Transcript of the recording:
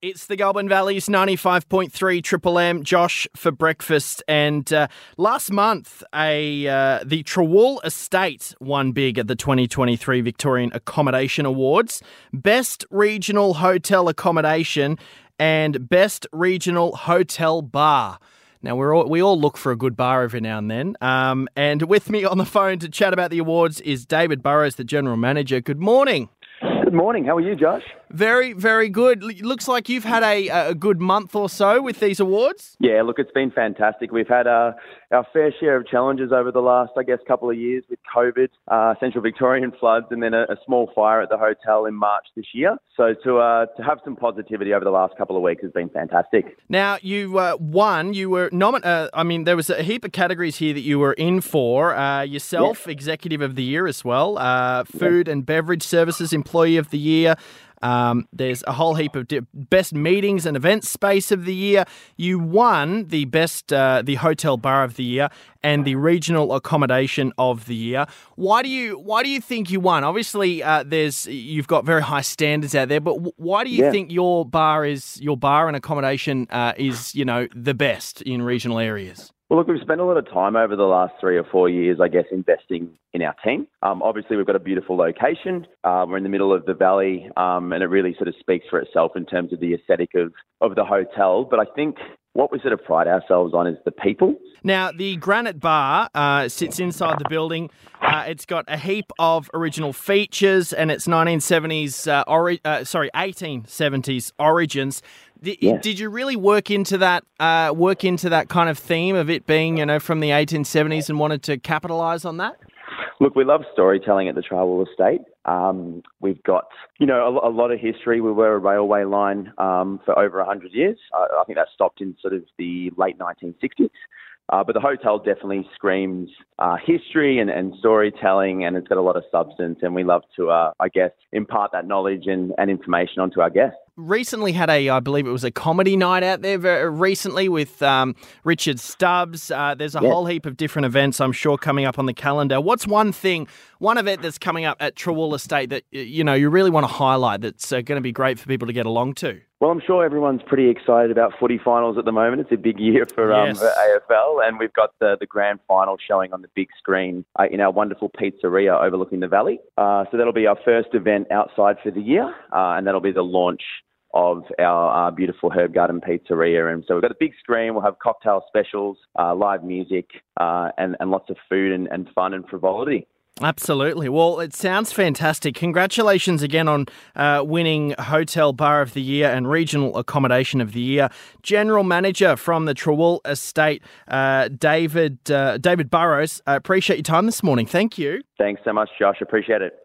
It's the Goulburn Valley's 95.3 Triple M, Josh for breakfast. And uh, last month, a uh, the Trawool Estate won big at the 2023 Victorian Accommodation Awards. Best Regional Hotel Accommodation and Best Regional Hotel Bar. Now we're all, we all look for a good bar every now and then. Um, and with me on the phone to chat about the awards is David Burrows, the general manager. Good morning. Good morning. How are you, Josh? Very, very good. Looks like you've had a, a good month or so with these awards. Yeah, look, it's been fantastic. We've had uh, our fair share of challenges over the last, I guess, couple of years with COVID, uh, Central Victorian floods, and then a, a, small fire at the hotel in March this year. So to uh, to have some positivity over the last couple of weeks has been fantastic. Now you uh, won. You were nominated. Uh, I mean, there was a heap of categories here that you were in for. Uh, yourself, yeah. Executive of the Year as well. food yeah. and Beverage Services Employee of the Year. Um, there's a whole heap of di- best meetings and events space of the year. You won the best uh, the hotel bar of the year and the regional accommodation of the year. Why do you why do you think you won? Obviously, uh, there's you've got very high standards out there, but w- why do you yeah. think your bar is your bar and accommodation uh, is you know the best in regional areas? Well, look, we've spent a lot of time over the last three or four years, I guess, investing in our team. Um, obviously, we've got a beautiful location. Uh, we're in the middle of the valley, um, and it really sort of speaks for itself in terms of the aesthetic of, of the hotel. But I think what we sort of pride ourselves on is the people. Now, the Granite Bar uh, sits inside the building. Uh, it's got a heap of original features, and it's 1970s, uh, ori- uh, sorry, 1870s origins. Did, did you really work into that uh, work into that kind of theme of it being, you know, from the 1870s and wanted to capitalise on that? Look, we love storytelling at the Trawool Estate. Um, we've got, you know, a, a, lot of history. We were a railway line um, for over 100 years. I, I think that stopped in sort of the late 1960s. Uh, but the hotel definitely screams uh, history and, and, storytelling, and it's got a lot of substance. And we love to, uh, I guess, impart that knowledge and, and, information onto our guests. Recently had a, I believe it was a comedy night out there very recently with um, Richard Stubbs. Uh, there's a whole heap of different events, I'm sure, coming up on the calendar. What's one thing, one event that's coming up at Trawool Estate that you know you really want to highlight that's uh, going to be great for people to get along to? Well, I'm sure everyone's pretty excited about footy finals at the moment. It's a big year for, um, yes. for AFL, and we've got the, the grand final showing on the big screen uh, in our wonderful pizzeria overlooking the valley. Uh, so that'll be our first event outside for the year, uh, and that'll be the launch of our uh, beautiful Herb Garden Pizzeria. And so we've got a big screen, we'll have cocktail specials, uh, live music, uh, and, and lots of food and, and fun and frivolity. Absolutely. Well, it sounds fantastic. Congratulations again on uh, winning Hotel Bar of the Year and Regional Accommodation of the Year. General Manager from the Trawool Estate, uh, David uh, David Burrows. I appreciate your time this morning. Thank you. Thanks so much, Josh. Appreciate it.